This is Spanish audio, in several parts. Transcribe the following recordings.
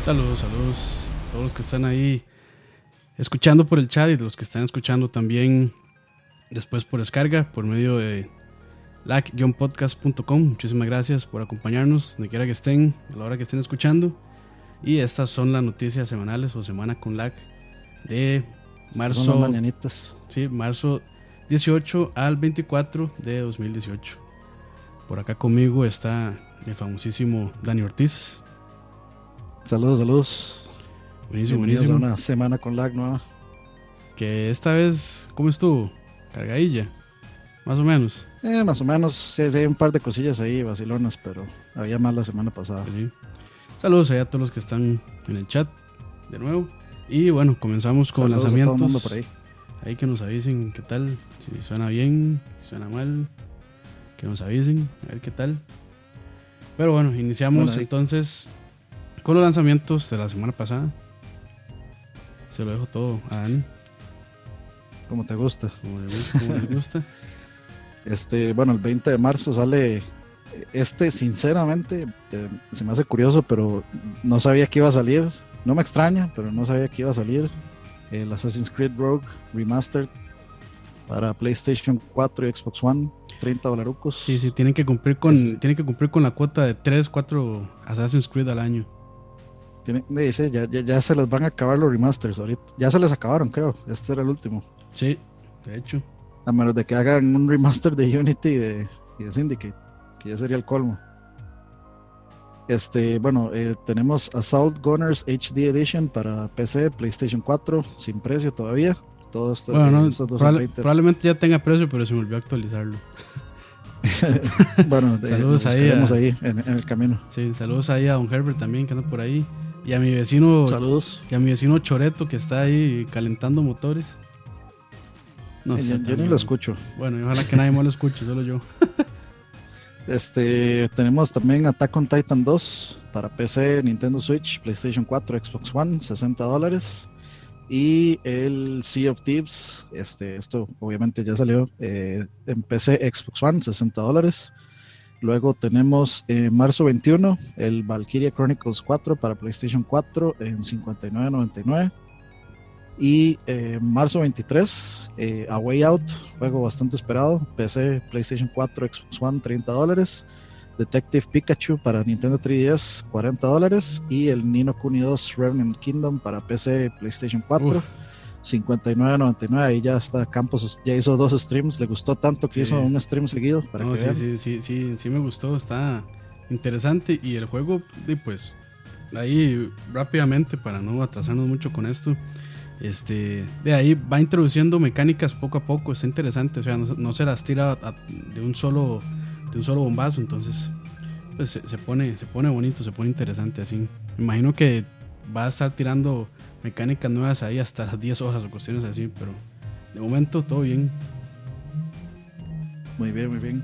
Saludos, saludos a todos los que están ahí escuchando por el chat y de los que están escuchando también después por descarga por medio de lag-podcast.com. Muchísimas gracias por acompañarnos donde quiera que estén, a la hora que estén escuchando. Y estas son las noticias semanales o semana con lag de marzo. mañanitas. Sí, marzo 18 al 24 de 2018. Por acá conmigo está el famosísimo Dani Ortiz. Saludos, saludos. Buenísimo, buenísimo. una semana con lag nueva. Que esta vez, ¿cómo estuvo? Cargadilla, más o menos. Eh, más o menos, sí, sí, hay un par de cosillas ahí, vacilonas, pero había más la semana pasada. Pues sí. Saludos allá a todos los que están en el chat de nuevo. Y bueno, comenzamos con Saludos a todo el lanzamientos. mundo por ahí. Ahí que nos avisen qué tal, si suena bien, si suena mal, que nos avisen, a ver qué tal. Pero bueno, iniciamos Bueno, entonces con los lanzamientos de la semana pasada. Se lo dejo todo a Dani, Como te gusta. como le gusta. Como le gusta. Este, bueno, el 20 de marzo sale. Este, sinceramente, eh, se me hace curioso, pero no sabía que iba a salir. No me extraña, pero no sabía que iba a salir. El Assassin's Creed Rogue Remastered para PlayStation 4 y Xbox One. 30 dolarucos. Sí, sí, tienen que cumplir con, tienen que cumplir con la cuota de 3, 4 Assassin's Creed al año. Tiene- dice, ya, ya, ya se les van a acabar los remasters ahorita. Ya se les acabaron, creo. Este era el último. Sí, de hecho. A menos de que hagan un remaster de Unity y de, y de Syndicate, que ya sería el colmo. Este, bueno, eh, tenemos Assault Gunners HD Edition para PC, PlayStation 4, sin precio todavía. Todo esto, Bueno, no, dos probable- son 20. probablemente ya tenga precio, pero se me olvidó actualizarlo. Bueno, Saludos lo ahí a- ahí en, en el camino. Sí, saludos ahí a Don Herbert también, que anda por ahí. Y a mi vecino, Saludos. y a mi vecino Choreto, que está ahí calentando motores. No Eh, sé, yo, ni lo escucho. Bueno, y ojalá que nadie más lo escuche, solo yo. Este, tenemos también Attack on Titan 2 para PC, Nintendo Switch, PlayStation 4, Xbox One, 60 dólares. Y el Sea of Thieves, este, esto obviamente ya salió eh, en PC, Xbox One, 60 dólares. Luego tenemos en marzo 21 el Valkyria Chronicles 4 para PlayStation 4 en 59.99. Y eh, marzo 23, eh, A Way Out, juego bastante esperado. PC, PlayStation 4, Xbox One, 30 dólares. Detective Pikachu para Nintendo 3DS, 40 dólares. Y el Nino Kuni 2 Revenant Kingdom para PC, PlayStation 4, Uf. 59.99. Ahí ya está Campos, ya hizo dos streams. Le gustó tanto que Sí. hizo un stream seguido. Para No, que sí, vean. sí, sí, sí, sí me gustó, está interesante. Y el juego, y pues, ahí rápidamente, para no atrasarnos mucho con esto, este, de ahí va introduciendo mecánicas poco a poco, está interesante, o sea, no, se- no se las tira a- de un solo de un solo bombazo, entonces pues se, se pone se pone bonito, se pone interesante así. Me imagino que va a estar tirando mecánicas nuevas ahí hasta las 10 horas o cuestiones así, pero de momento todo bien. Muy bien, muy bien.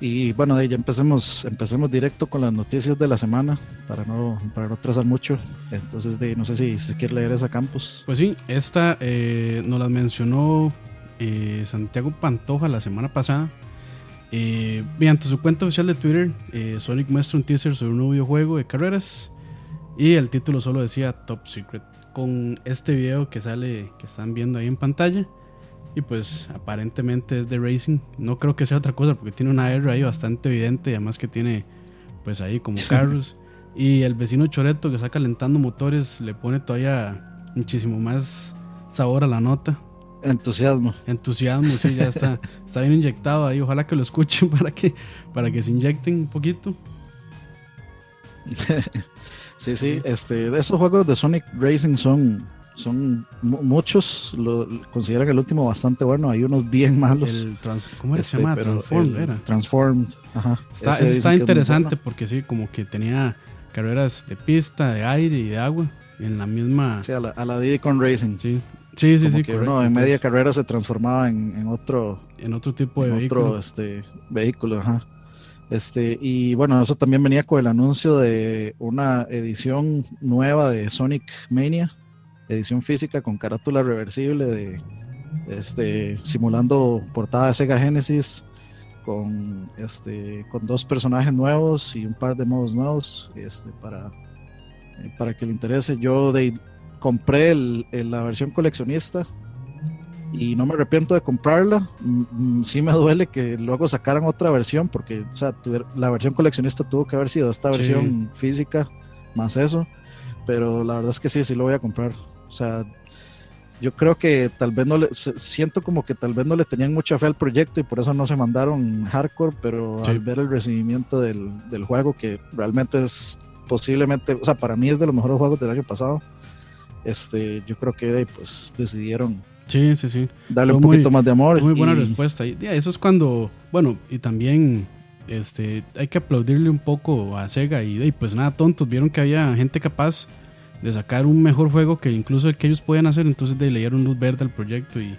Y bueno, de ahí ya empecemos, empecemos directo con las noticias de la semana para no, para no atrasar mucho. Entonces, de, no sé si se quiere leer esa campus. Pues sí, esta eh, nos la mencionó eh, Santiago Pantoja la semana pasada. Eh, mediante su cuenta oficial de Twitter, eh, Sonic muestra un teaser sobre un nuevo videojuego de carreras. Y el título solo decía Top Secret. Con este video que sale, que están viendo ahí en pantalla. Y pues aparentemente es de Racing. No creo que sea otra cosa porque tiene una R ahí bastante evidente. Y además que tiene pues ahí como carros. y el vecino Choreto que está calentando motores le pone todavía muchísimo más sabor a la nota. Entusiasmo. Entusiasmo, sí, ya está, está bien inyectado ahí. Ojalá que lo escuchen para que, para que se inyecten un poquito. Sí, sí, este, de esos juegos de Sonic Racing son, son mu- muchos, lo consideran el último bastante bueno, hay unos bien malos. El trans- ¿Cómo se Este, llama? pero Transform, el era. Transformed, ajá. Está, está es interesante porque sí, como que tenía carreras de pista, de aire y de agua en la misma. Sí, a la, a la Diddy Racing. Sí, sí, sí, sí, que correcto. uno en media Entonces, carrera se transformaba en, en otro, en otro tipo de en vehículo. otro este, vehículo, ajá. Este, y bueno, eso también venía con el anuncio de una edición nueva de Sonic Mania, edición física con carátula reversible de este simulando portada de Sega Genesis con este con dos personajes nuevos y un par de modos nuevos este para eh, para que le interese. Yo de, compré el, la versión coleccionista y no me arrepiento de comprarla. Mm, mm, sí me duele que luego sacaran otra versión porque o sea, la versión coleccionista tuvo que haber sido esta versión física más eso. Pero la verdad es que sí, sí lo voy a comprar. O sea, yo creo que tal vez no le siento como que tal vez no le tenían mucha fe al proyecto y por eso no se mandaron hardcore, pero al ver el recibimiento del, del, juego que realmente es posiblemente, o sea, para mí es de los mejores juegos del año pasado. Este, yo creo que pues decidieron sí, sí, sí. darle un poquito más de amor. Muy buena respuesta. Y, eso es cuando, bueno, y también este, hay que aplaudirle un poco a Sega y, y pues nada, tontos, vieron que había gente capaz de sacar un mejor juego que incluso el que ellos pueden hacer, entonces de leer un luz verde al proyecto y,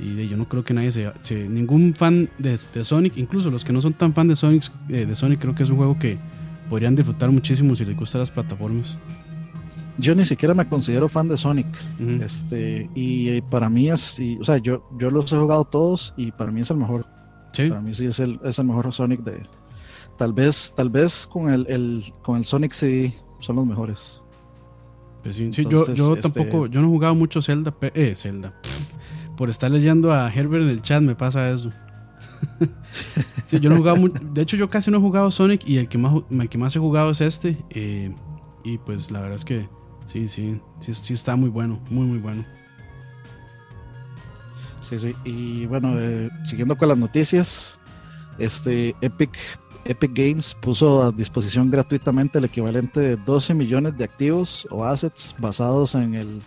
y de, yo no creo que nadie se, ningún fan de, Sonic, incluso los que no son tan fan de Sonic, eh, de Sonic creo que es un juego que podrían disfrutar muchísimo si les gustan las plataformas. Yo ni siquiera me considero fan de Sonic, este y, para mí es, o sea, yo yo los he jugado todos y para mí es el mejor. Para mí sí es el, es el mejor Sonic de, tal vez tal vez con el, el con el Sonic sí son los mejores. Pues sí, yo, yo este, tampoco, yo no he jugado mucho Zelda, eh, Zelda. Por estar leyendo a Herbert en el chat me pasa eso. sí, yo no he jugado de hecho yo casi no he jugado Sonic y el que más, el que más he jugado es este. Eh, y pues la verdad es que sí, sí, sí, sí está muy bueno, muy, muy bueno. Sí, sí. Y bueno, eh, siguiendo con las noticias, este Epic Epic Games puso a disposición gratuitamente el equivalente de 12 millones de activos o assets basados en el,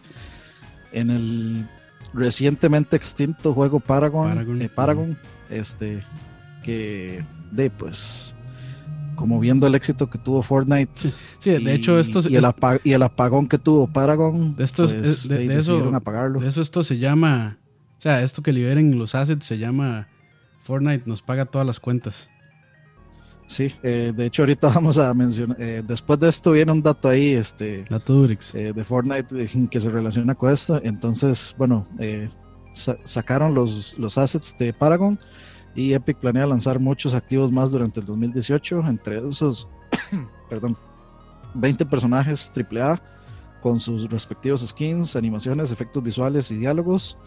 en el recientemente extinto juego Paragon, Paragon, eh, este, que de pues como viendo el éxito que tuvo Fortnite. Sí, de hecho esto y, el y, el apagón que tuvo Paragon. De, estos, pues, de, eso, apagarlo. de eso esto se llama, o sea, esto que liberen los assets se llama Fortnite nos paga todas las cuentas. Sí, eh, de hecho ahorita vamos a mencionar, eh, después de esto viene un dato ahí, este, dato eh, de Fortnite que se relaciona con esto. Entonces, bueno, sacaron los, los assets de Paragon y Epic planea lanzar muchos activos más durante el 2018, entre esos, perdón, 20 personajes AAA con sus respectivos skins, animaciones, efectos visuales y diálogos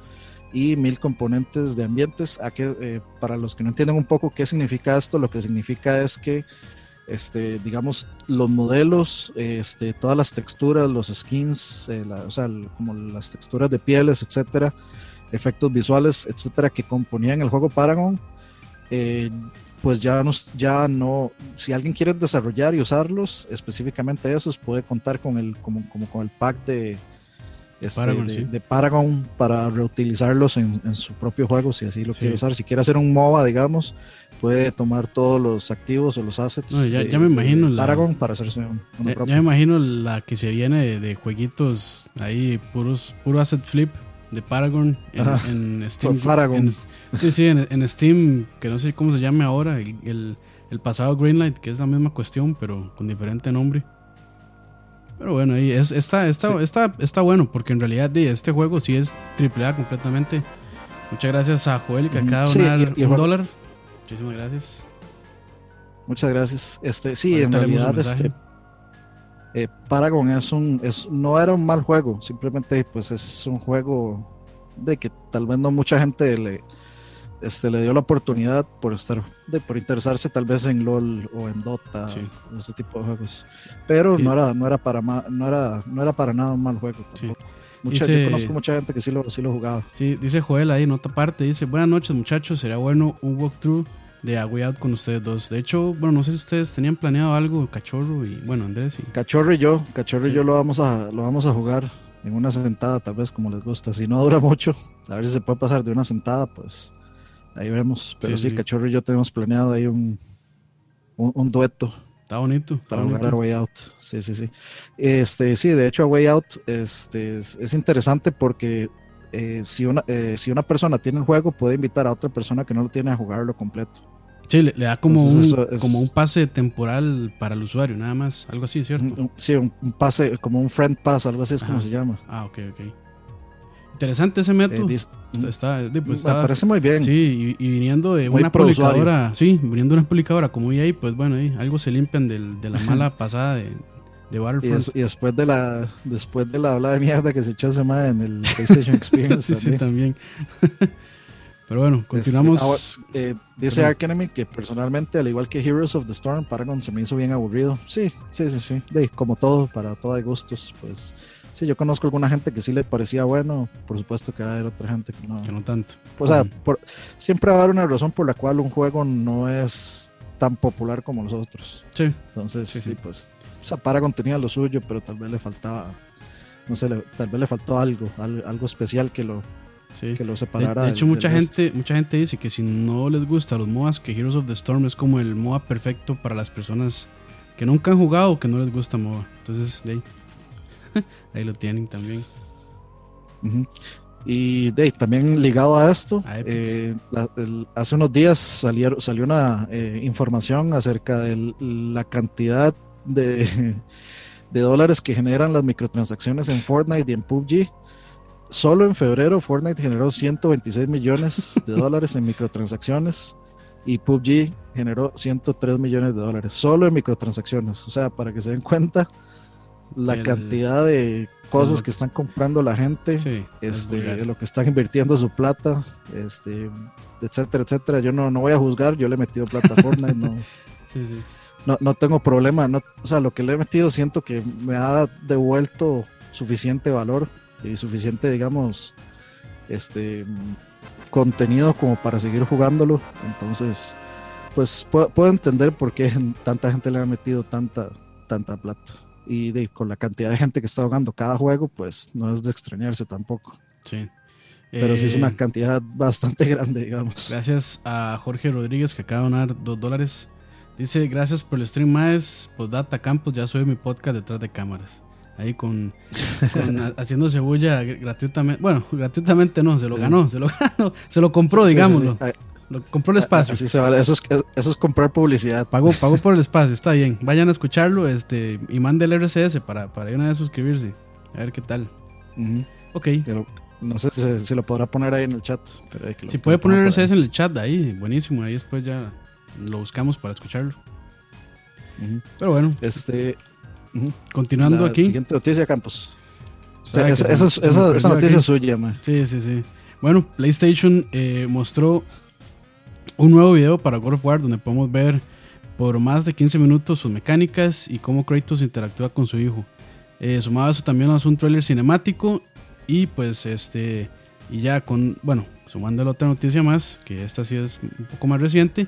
y mil componentes de ambientes. Eh, para los que no entienden un poco qué significa esto, lo que significa es que, este, digamos, los modelos, este, todas las texturas, los skins, eh, o sea, como las texturas de pieles, etcétera, efectos visuales, etcétera, que componían el juego Paragon, eh, pues ya, nos, ya no, si alguien quiere desarrollar y usarlos, específicamente esos, puede contar con el, como, como con el pack de este, de, Paragon para reutilizarlos en, su propio juego si así lo quiere usar. Si quiere hacer un MOBA, digamos, puede tomar todos los activos o los assets ya, me imagino Paragon para hacerse ya, me imagino la que se viene de, jueguitos ahí, puros, puro asset flip de Paragon en, Steam. Paragon. sí, sí, en, Steam, que no sé cómo se llame ahora, el, el pasado Greenlight, que es la misma cuestión, pero con diferente nombre. Pero bueno, es, está, está, está, está bueno, porque en realidad este juego sí es AAA completamente. Muchas gracias a Joel que acaba de donar un dólar. Muchísimas gracias. Muchas gracias. Este, sí, en realidad este eh, Paragon es un, es, no era un mal juego, simplemente pues es un juego de que tal vez no mucha gente le, este, le dio la oportunidad por estar, de, por interesarse tal vez en LOL o en Dota, o ese tipo de juegos. Pero no era, no era para no era, no era para nada un mal juego Mucha, yo conozco mucha gente que sí lo, sí lo jugaba. Sí, dice Joel ahí en otra parte, dice, buenas noches muchachos, sería bueno un walkthrough de A Way Out con ustedes dos. De hecho, bueno, no sé si ustedes tenían planeado algo, Cachorro y, bueno, Andrés. Y... Cachorro y yo, Cachorro y yo lo vamos, a, lo vamos a jugar en una sentada, tal vez como les gusta. Si no dura mucho, a ver si se puede pasar de una sentada, pues Ahí vemos. Pero sí, Cachorro y yo tenemos planeado ahí un, un, dueto. Está bonito. para jugar a Way Out. Sí, sí, sí. Este, sí, de hecho, a Way Out este, es, interesante porque eh, si, una, eh, si una persona tiene el juego, puede invitar a otra persona que no lo tiene a jugarlo completo. Sí, le, da como, un, como un pase temporal para el usuario, nada más. Algo así, ¿cierto? sí, un, pase, como un friend pass, algo así es como se llama. Ah, ok, ok. Interesante ese método. Eh, está, pues, me parece muy bien. Sí, y, viniendo de una publicadora, sí, viniendo de una publicadora como EA, pues bueno, ahí algo se limpian de la mala pasada de, de Y, Battlefront. y después de la después de la habla de mierda que se echó ese mae en el PlayStation Experience sí, sí, también. Pero bueno, continuamos. Este, ah, eh, dice. Ark Enemy que personalmente, al igual que Heroes of the Storm, Paragon se me hizo bien aburrido. Sí, sí, sí, sí. De, como todo, para todo hay gustos, pues sí, yo conozco alguna gente que sí le parecía bueno. Por supuesto que va a haber otra gente que no. que no tanto. O sea, por- siempre va a haber una razón por la cual un juego no es tan popular como los otros. Sí, Entonces, Sí, sí, sí. pues, o sea, Paragon tenía lo suyo, pero tal vez le faltaba, no sé, le- tal vez le faltó algo, al- algo especial que lo, sí. que lo De, separara. de del- hecho, del mucha gente, mucha gente dice que si no les gusta los MOAs, que Heroes of the Storm es como el MOA perfecto para las personas que nunca han jugado o que no les gusta MOA. Entonces, de ahí, ahí lo tienen también. Ujú. Y de, también ligado a esto, eh, la- el- hace unos días salieron, salió una eh, información acerca de la cantidad de, de dólares que generan las microtransacciones en Fortnite y en PUBG. Solo en febrero Fortnite generó 126 millones de dólares en microtransacciones y PUBG generó 103 millones de dólares solo en microtransacciones. O sea, para que se den cuenta la El- cantidad de cosas el- que están comprando la gente Sí, este, lo que están invirtiendo su plata, este, etcétera, etcétera. Yo no, no voy a juzgar, yo le he metido plata a Fortnite, no, Sí, sí. no, no tengo problema. No, o sea, lo que le he metido siento que me ha devuelto suficiente valor y suficiente, digamos, este contenido como para seguir jugándolo. Entonces, pues puedo, puedo entender por qué tanta gente le ha metido tanta, tanta plata. Y de, con la cantidad de gente que está jugando cada juego, pues no es de extrañarse tampoco. sí. Pero sí es Eh, una cantidad bastante grande, digamos. Gracias a Jorge Rodríguez que acaba de donar dos dólares. Dice, gracias por el stream más. Postdata Campos, ya sube mi podcast detrás de cámaras. Ahí con, con a- haciendo cebolla gratuitamente. Bueno, gratuitamente no, se lo ganó, se lo ganó, se lo compró, Sí, digámoslo. sí. Lo compró el espacio. Así se vale. Eso es, eso es comprar publicidad. Pagó, pagó por el espacio, está bien. Vayan a escucharlo este, y mande el RCS para, para ir una vez suscribirse. A ver qué tal. Ujú. Ok. No sé si, si lo podrá poner ahí en el chat. Pero hay que lo- Si puede poner. RCS en el chat ahí, buenísimo. Ahí después ya lo buscamos para escucharlo. Pero bueno, Este, continuando La aquí. Siguiente noticia, Campos. O sea, esa, se- esa es- se me esa- perdió esa noticia es suya, man. Sí, sí, sí. Bueno, PlayStation eh, mostró un nuevo video para God of War donde podemos ver por más de 15 minutos sus mecánicas y cómo Kratos interactúa con su hijo. Eh, sumado a eso también hace un tráiler cinemático y pues este y ya con bueno sumando la otra noticia más que esta sí es un poco más reciente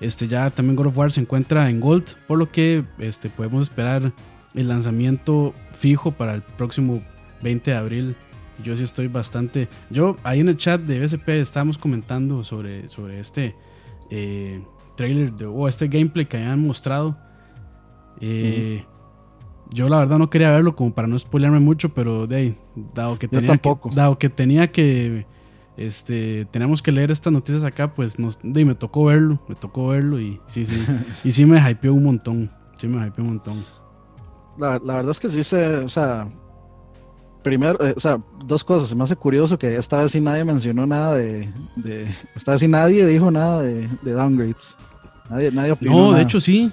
este ya también God of War se encuentra en Gold por lo que este podemos esperar el lanzamiento fijo para el próximo 20 de abril yo sí estoy bastante. Yo ahí en el chat de BSP estábamos comentando sobre, sobre este eh, trailer de, o este gameplay que habían mostrado. Eh, Yo la verdad no quería verlo como para no spoilearme mucho, pero de ahí, dado que tenía que, dado que tenía que este teníamos que leer estas noticias acá, pues nos, de ahí me tocó verlo, me tocó verlo y sí, sí, y sí me hypeó un montón, sí me hypeó un montón. La, la verdad es que sí se, o sea, primero, eh, o sea, dos cosas. Se me hace curioso que esta vez sí nadie mencionó nada de, de esta vez sí nadie dijo nada de, de downgrades. Nadie, nadie opinó No, de hecho sí.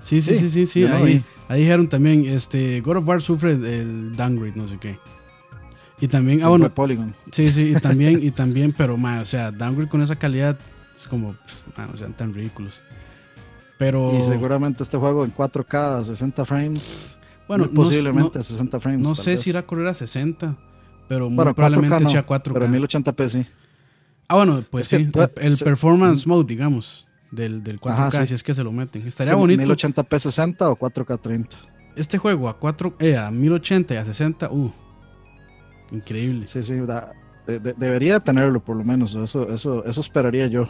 Sí, sí, Sí, sí, sí, sí. yo no ahí, ahí dijeron también, este, God of War sufre el downgrade, no sé qué. Y también, ah, bueno, Polygon. sí, sí, y también, y también, pero, ma, o sea, downgrade con esa calidad es como, pff, ma, o sea, tan ridículos. Pero, Y seguramente este juego en 4K a 60 frames. bueno, muy posiblemente no, a 60 frames. no sé vez. si irá a correr a 60, pero muy Bueno, 4K probablemente no, sea 4K. Pero 1080p sí. Ah, bueno, pues Es que sí, puede- el, el se- performance mode, digamos, del, del 4K, Ajá, sí. si es que se lo meten. Estaría Sí, bonito. 1080p 60 o 4K 30. Este juego a 4, eh, a 1080 y a 60, uh, increíble. Sí, sí, da- de- de- debería tenerlo por lo menos. Eso, eso, eso esperaría yo.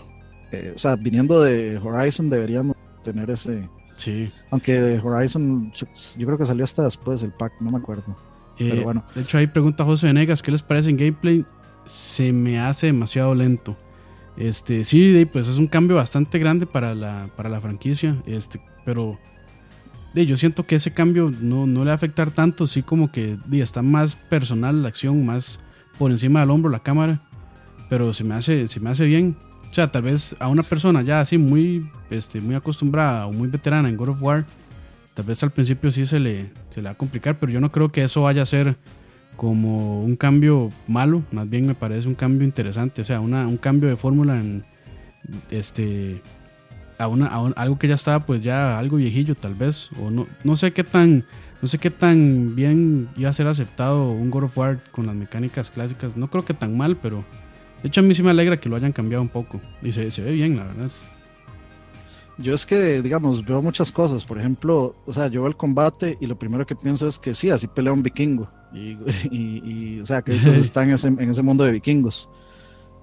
Eh, o sea, viniendo de Horizon deberíamos tener ese. Sí. Aunque Horizon yo creo que salió hasta después el pack, no me acuerdo. Eh, Pero bueno. De hecho, ahí pregunta José Venegas, ¿qué les parece en gameplay? Se me hace demasiado lento. Este, sí, pues es un cambio bastante grande para la, para la franquicia. Este, pero de, yo siento que ese cambio no, no le va a afectar tanto, sí como que está más personal la acción, más por encima del hombro la cámara. Pero se me hace, se me hace bien. O sea, tal vez a una persona ya así muy, este, muy acostumbrada o muy veterana en God of War, tal vez al principio sí se le, se le va a complicar, pero yo no creo que eso vaya a ser como un cambio malo, más bien me parece un cambio interesante, o sea, una, un cambio de fórmula en este a, una, algo que ya estaba pues ya algo viejillo tal vez, o no, no sé qué tan no sé qué tan bien iba a ser aceptado un God of War con las mecánicas clásicas, no creo que tan mal, pero de hecho a mí sí me alegra que lo hayan cambiado un poco y se, se ve bien, la verdad. Yo es que, digamos, veo muchas cosas. Por ejemplo, o sea, yo veo el combate y lo primero que pienso es que sí, así pelea un vikingo. Y, y, o sea, que ellos están en ese, en ese, mundo de vikingos.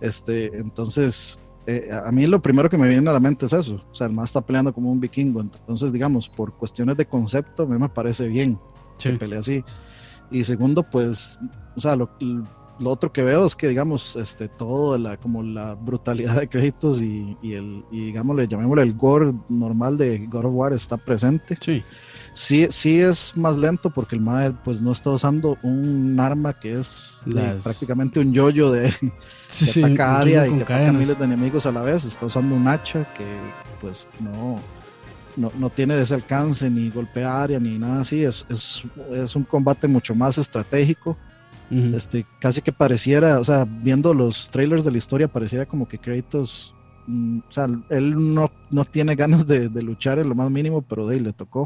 Este, entonces, eh, a mí lo primero que me viene a la mente es eso. O sea, el más está peleando como un vikingo. Entonces, digamos, por cuestiones de concepto, a mí me parece bien que pelee así. Y segundo, pues, o sea, lo, lo otro que veo es que, digamos, este, todo la, como la brutalidad de créditos y, y el, y digámosle, llamémosle el gore normal de God of War está presente. Sí. Sí, sí es más lento porque el MAE pues no está usando un arma que es prácticamente un yoyo de, sí, ataca área y que ataca miles de enemigos a la vez. Está usando un hacha que pues no, no, no tiene ese alcance ni golpea área ni nada así. Es, es, es un combate mucho más estratégico este, casi que pareciera, o sea, viendo los trailers de la historia, pareciera como que Kratos, mm, o sea, él no, no tiene ganas de, luchar en lo más mínimo, pero de ahí le tocó.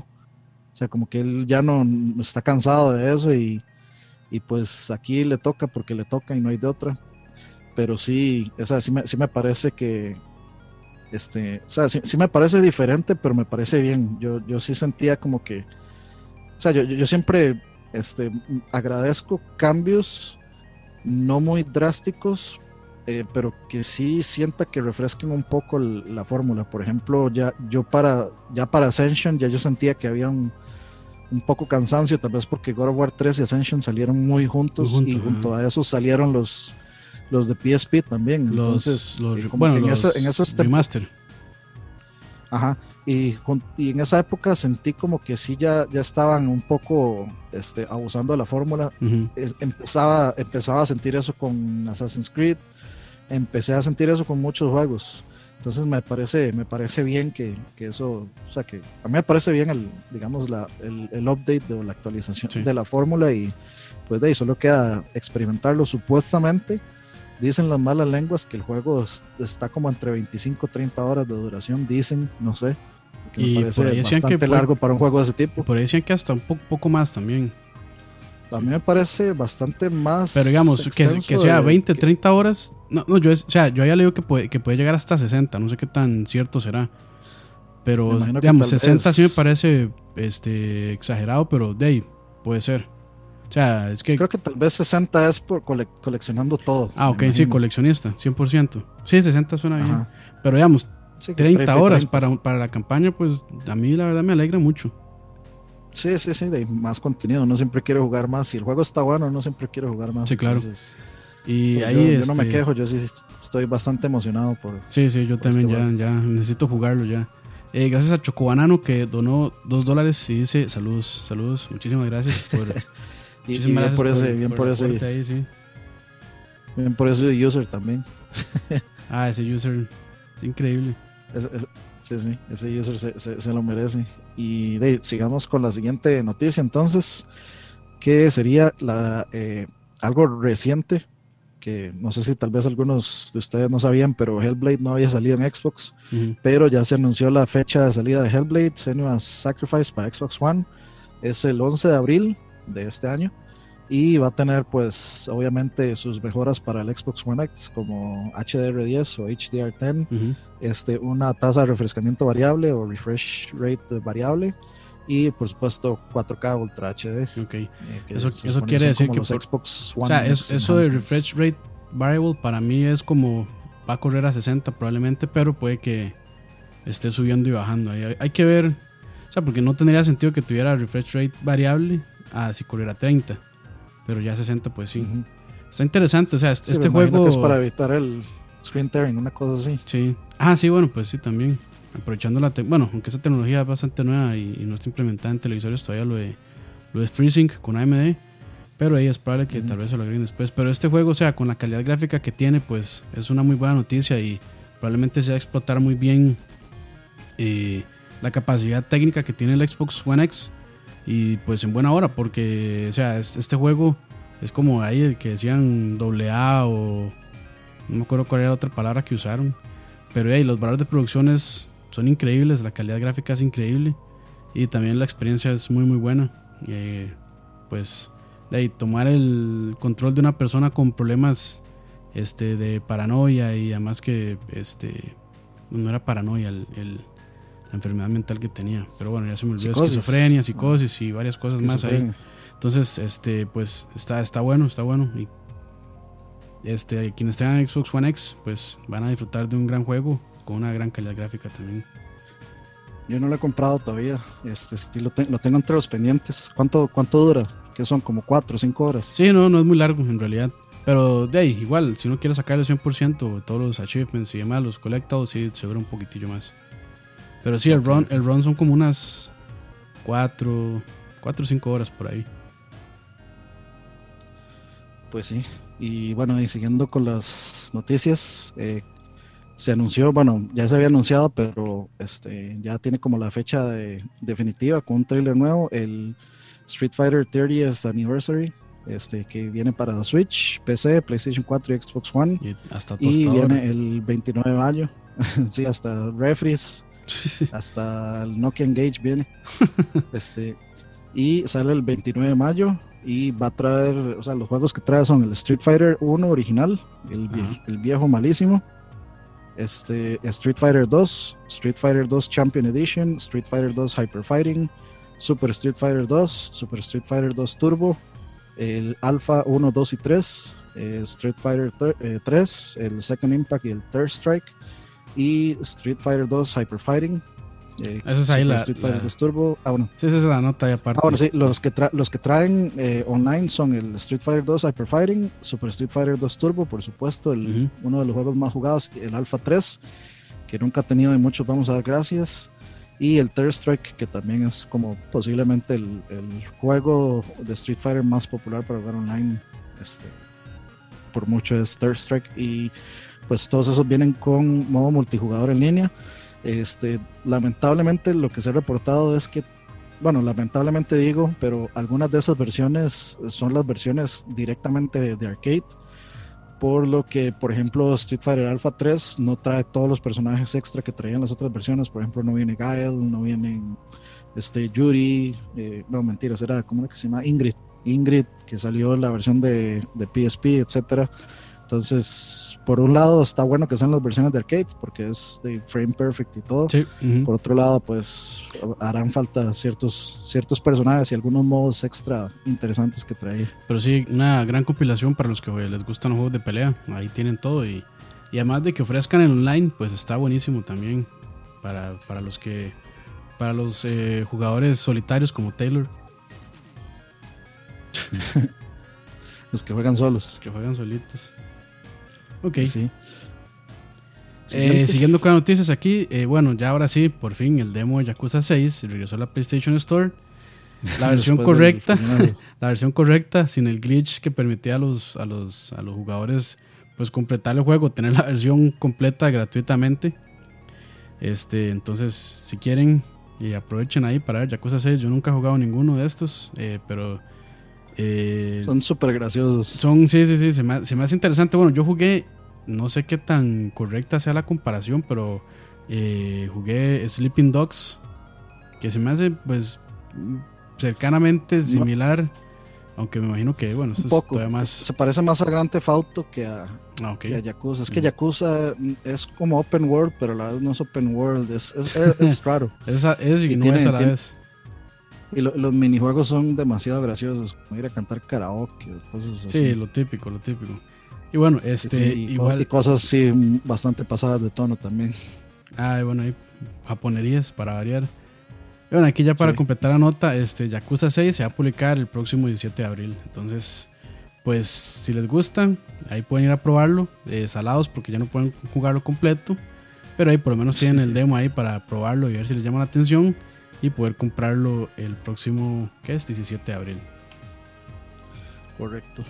O sea, como que él ya no está cansado de eso y, y pues aquí le toca porque le toca y no hay de otra. Pero sí, o sea, sí me, sí me parece que, este, o sea, sí, me parece diferente, pero me parece bien. Yo, yo sí sentía como que, o sea, yo, yo siempre este, agradezco cambios no muy drásticos, eh, pero que sí sienta que refresquen un poco la fórmula. Por ejemplo, ya yo para ya para Ascension ya yo sentía que había un, poco cansancio, tal vez porque God of War 3 y Ascension salieron muy juntos y junto a eso salieron los los de PSP también. Los, Entonces, los, bueno, en, esa, en esas remaster. Ajá. Y, en esa época sentí como que sí ya, ya estaban un poco este, abusando de la fórmula. empezaba, empezaba a sentir eso con Assassin's Creed, empecé a sentir eso con muchos juegos. Entonces me parece, me parece bien que, eso, o sea que a mí me parece bien el, digamos, la, el, update o la actualización de la fórmula y pues de ahí solo queda experimentarlo supuestamente Dicen las malas lenguas que el juego está como entre 25 y 30 horas de duración, dicen, no sé. Y me parece bastante largo para un juego de ese tipo. Por ahí decían que hasta un poco, más también. A mí me parece bastante más. Pero digamos, que, que, sea 20, 30 horas. No, no, yo, o sea, yo había leído que puede, que puede llegar hasta 60. No sé qué tan cierto será. Pero, digamos, 60 sí me parece este, exagerado, pero de ahí puede ser. O sea, es que... Creo que tal vez 60 es por coleccionando todo. Ah, ok, sí, coleccionista, 100%. Sí, 60 suena bien. Pero digamos, 30, horas Para, para la campaña, pues a mí la verdad me alegra mucho. Sí, sí, sí, de más contenido. No siempre quiero jugar más. Si el juego está bueno, no siempre quiero jugar más. Sí, claro. y pues, ahí yo, no me este quejo, yo sí estoy bastante emocionado por. Sí, sí, yo también este ya, ya necesito jugarlo ya. Eh, gracias a Chocobanano que donó dos dólares y dice saludos, saludos, muchísimas gracias por Y, bien por ese, bien por, ese. Bien por ese user también. ah, ese user es increíble. sí, sí, ese user se, se, lo merece. Y sigamos con la siguiente noticia entonces, que sería la, eh, algo reciente, que no sé si tal vez algunos de ustedes no sabían, pero Hellblade no había salido en Xbox, pero ya se anunció la fecha de salida de Hellblade, Senua's Sacrifice para Xbox One, es el 11 de abril de este año y va a tener pues obviamente sus mejoras para el Xbox One X como HDR10 o HDR10 este, una tasa de refrescamiento variable o refresh rate variable y por supuesto 4K Ultra HD. Eh, eso, eso quiere decir que los Xbox One o sea, eso de refresh rate variable para mí es como va a correr a 60 probablemente pero puede que esté subiendo y bajando hay, hay que ver o sea porque no tendría sentido que tuviera refresh rate variable a si corriera 30. Pero ya 60, pues sí. Está interesante, o sea, este juego. es para evitar el screen tearing, una cosa así. Sí. Ah, sí, bueno, pues sí, también. Aprovechando la. Bueno, aunque esa tecnología es bastante nueva y, no está implementada en televisores todavía, lo de, lo de FreeSync con AMD. Pero ahí es probable que tal vez se lo agreguen después. Pero este juego, o sea, con la calidad gráfica que tiene, pues es una muy buena noticia y probablemente se va a explotar muy bien eh, la capacidad técnica que tiene el Xbox One X y pues en buena hora porque o sea este juego es como ahí el que decían doble A o no me acuerdo cuál era la otra palabra que usaron pero hey, los valores de producciones son increíbles la calidad gráfica es increíble y también la experiencia es muy muy buena. Eh, pues de ahí, tomar el control de una persona con problemas este, de paranoia y además que este, no era paranoia el, la enfermedad mental que tenía, pero bueno, ya se me olvidó, esquizofrenia, psicosis y varias cosas más ahí. Entonces, este, pues está, está bueno, está bueno. Y este, quienes tengan Xbox One X, pues van a disfrutar de un gran juego con una gran calidad gráfica también. Yo no lo he comprado todavía. Este, sí lo, lo tengo entre los pendientes. ¿Cuánto, cuánto dura? Que son como 4 o 5 horas. Sí, no, no es muy largo en realidad. Pero de ahí, igual, si uno quiere sacar el 100%, todos los achievements y demás, los colectados, sí, se un poquitillo más. Pero sí, el run, el run son como unas 4, 4 o 5 horas por ahí. Pues sí. Y bueno, y siguiendo con las noticias, eh, se anunció, bueno, ya se había anunciado, pero este ya tiene como la fecha de, definitiva con un trailer nuevo, el Street Fighter 30th Anniversary, este que viene para Switch, PC, PlayStation 4 y Xbox One. Y, hasta y viene el 29 de mayo. sí, hasta Refries, hasta el Nokia Engage viene. este y sale el 29 de mayo y va a traer, o sea, los juegos que trae son el Street Fighter 1 original, el, el viejo malísimo. Este, Street Fighter 2, Street Fighter 2 Champion Edition, Street Fighter 2 Hyper Fighting, Super Street Fighter 2, Super Street Fighter 2 Turbo, el Alpha 1, 2 y 3, eh, Street Fighter 3, eh, el Second Impact y el Third Strike, y Street Fighter 2 Hyper Fighting, eh, Esa es ahí la, Street Fighter Turbo. Ah, bueno. Sí, esa es la nota aparte. Ah, bueno, sí, los que, los que traen eh, online son el Street Fighter 2 Hyper Fighting, Super Street Fighter 2 Turbo, por supuesto, el, uno de los juegos más jugados, el Alpha 3, que nunca ha tenido de muchos, vamos a dar gracias. Y el Third Strike, que también es como posiblemente el, el juego de Street Fighter más popular para jugar online. Este, por mucho es Third Strike. Y pues todos esos vienen con modo multijugador en línea. Este, lamentablemente lo que se ha reportado es que, bueno, lamentablemente digo, pero algunas de esas versiones son las versiones directamente de, arcade, por lo que, por ejemplo, Street Fighter Alpha 3 no trae todos los personajes extra que traían las otras versiones, por ejemplo, no viene Gael, no viene este, Yuri, eh, no, mentiras, era, ¿cómo que se llama? Ingrid, Ingrid, que salió en la versión de, de PSP, etcétera entonces, por un lado está bueno que sean las versiones de arcade porque es de frame perfect y todo. Por otro lado, pues harán falta ciertos, ciertos personajes y algunos modos extra interesantes que trae. Pero sí, una gran compilación para los que les gustan los juegos de pelea. Ahí tienen todo y, y además de que ofrezcan en online, pues está buenísimo también para, para los que para los eh, jugadores solitarios como Taylor. los que juegan solos. Que juegan solitos. Ok. Sí. Eh, siguiendo con las noticias aquí, eh, bueno, ya ahora sí, por fin el demo de Yakuza 6 regresó a la PlayStation Store. La versión correcta, la versión correcta, sin el glitch que permitía a los, a los, a los jugadores pues completar el juego, tener la versión completa gratuitamente. Este, entonces, si quieren, y aprovechen ahí para ver Yakuza 6. Yo nunca he jugado ninguno de estos, eh, pero son súper graciosos. Son, sí, sí, sí, se me, se me, hace interesante. Bueno, yo jugué no sé qué tan correcta sea la comparación, pero eh, jugué Sleeping Dogs, que se me hace pues cercanamente similar, aunque me imagino que bueno, es todavía más... Se parece más a Grand Theft Auto que a, ah, Yakuza. Es que mm. Yakuza es como open world, pero a la vez no es open world, es, es, raro. es, es y, no es a la vez. Y los minijuegos son demasiado graciosos, como ir a cantar karaoke, cosas así. Sí, lo típico, lo típico. Y bueno, este, igual. Y cosas sí, bastante pasadas de tono también. Ah, bueno, hay japonerías para variar. bueno, aquí ya para completar la nota, este Yakuza 6 se va a publicar el próximo 17 de abril. Entonces, pues si les gusta, ahí pueden ir a probarlo. Eh, salados porque ya no pueden jugarlo completo. Pero ahí por lo menos tienen el demo ahí para probarlo y ver si les llama la atención. Y poder comprarlo el próximo, ¿qué es? 17 de abril. Correcto.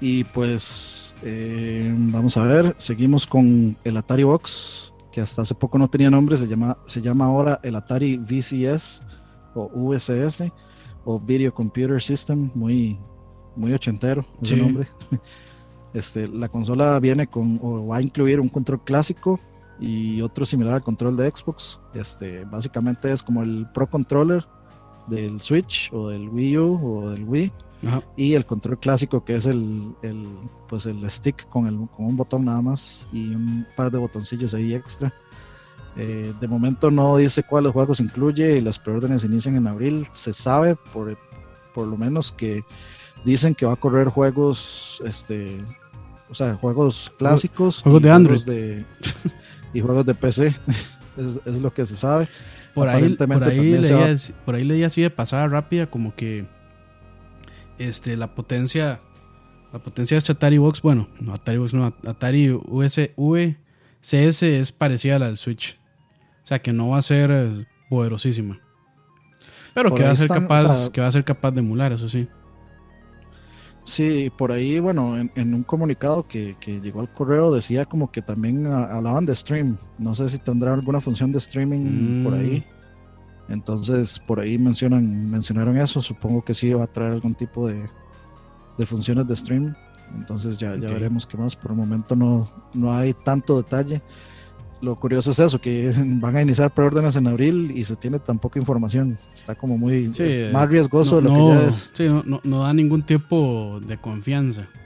Y pues eh, vamos a ver, seguimos con el Atari Box. que hasta hace poco no tenía nombre, se llama, se llama ahora el Atari VCS o VCS o Video Computer System, muy, muy ochentero ese Sí. nombre. Este, la consola viene con, o va a incluir un control clásico y otro similar al control de Xbox. Este, básicamente es como el Pro Controller del Switch o del Wii U o del Wii Ajá. y el control clásico que es el, el, pues el stick con, el, con un botón nada más y un par de botoncillos ahí extra. Eh, de momento no dice cuáles juegos incluye y las preórdenes inician en abril. Se sabe por, por lo menos que dicen que va a correr juegos, este, o sea, juegos clásicos, juegos de Android. de- y juegos de PC. es, es lo que se sabe. Por ahí, por ahí va- leía, por ahí leía así de pasada rápida como que este la potencia la potencia de este Atari Box, bueno, no Atari Box, no, Atari US, VCS es parecida a la del Switch. O sea que no va a ser eh, poderosísima. Pero Por que va a ser están, capaz, o sea- que va a ser capaz de emular, eso sí. Sí, por ahí, bueno, en, en un comunicado que, que llegó al correo decía como que también ah, hablaban de stream. No sé si tendrá alguna función de streaming Mm. por ahí. Entonces, por ahí mencionan, mencionaron eso. Supongo que sí va a traer algún tipo de, de funciones de stream. Entonces ya, ya veremos qué más. Por el momento no, no hay tanto detalle. Lo curioso es eso, que van a iniciar preórdenes en abril y se tiene tan poca información. Está como muy Sí, es eh, más riesgoso no, de lo no- que ya es. sí, no, no- da ningún tipo de confianza.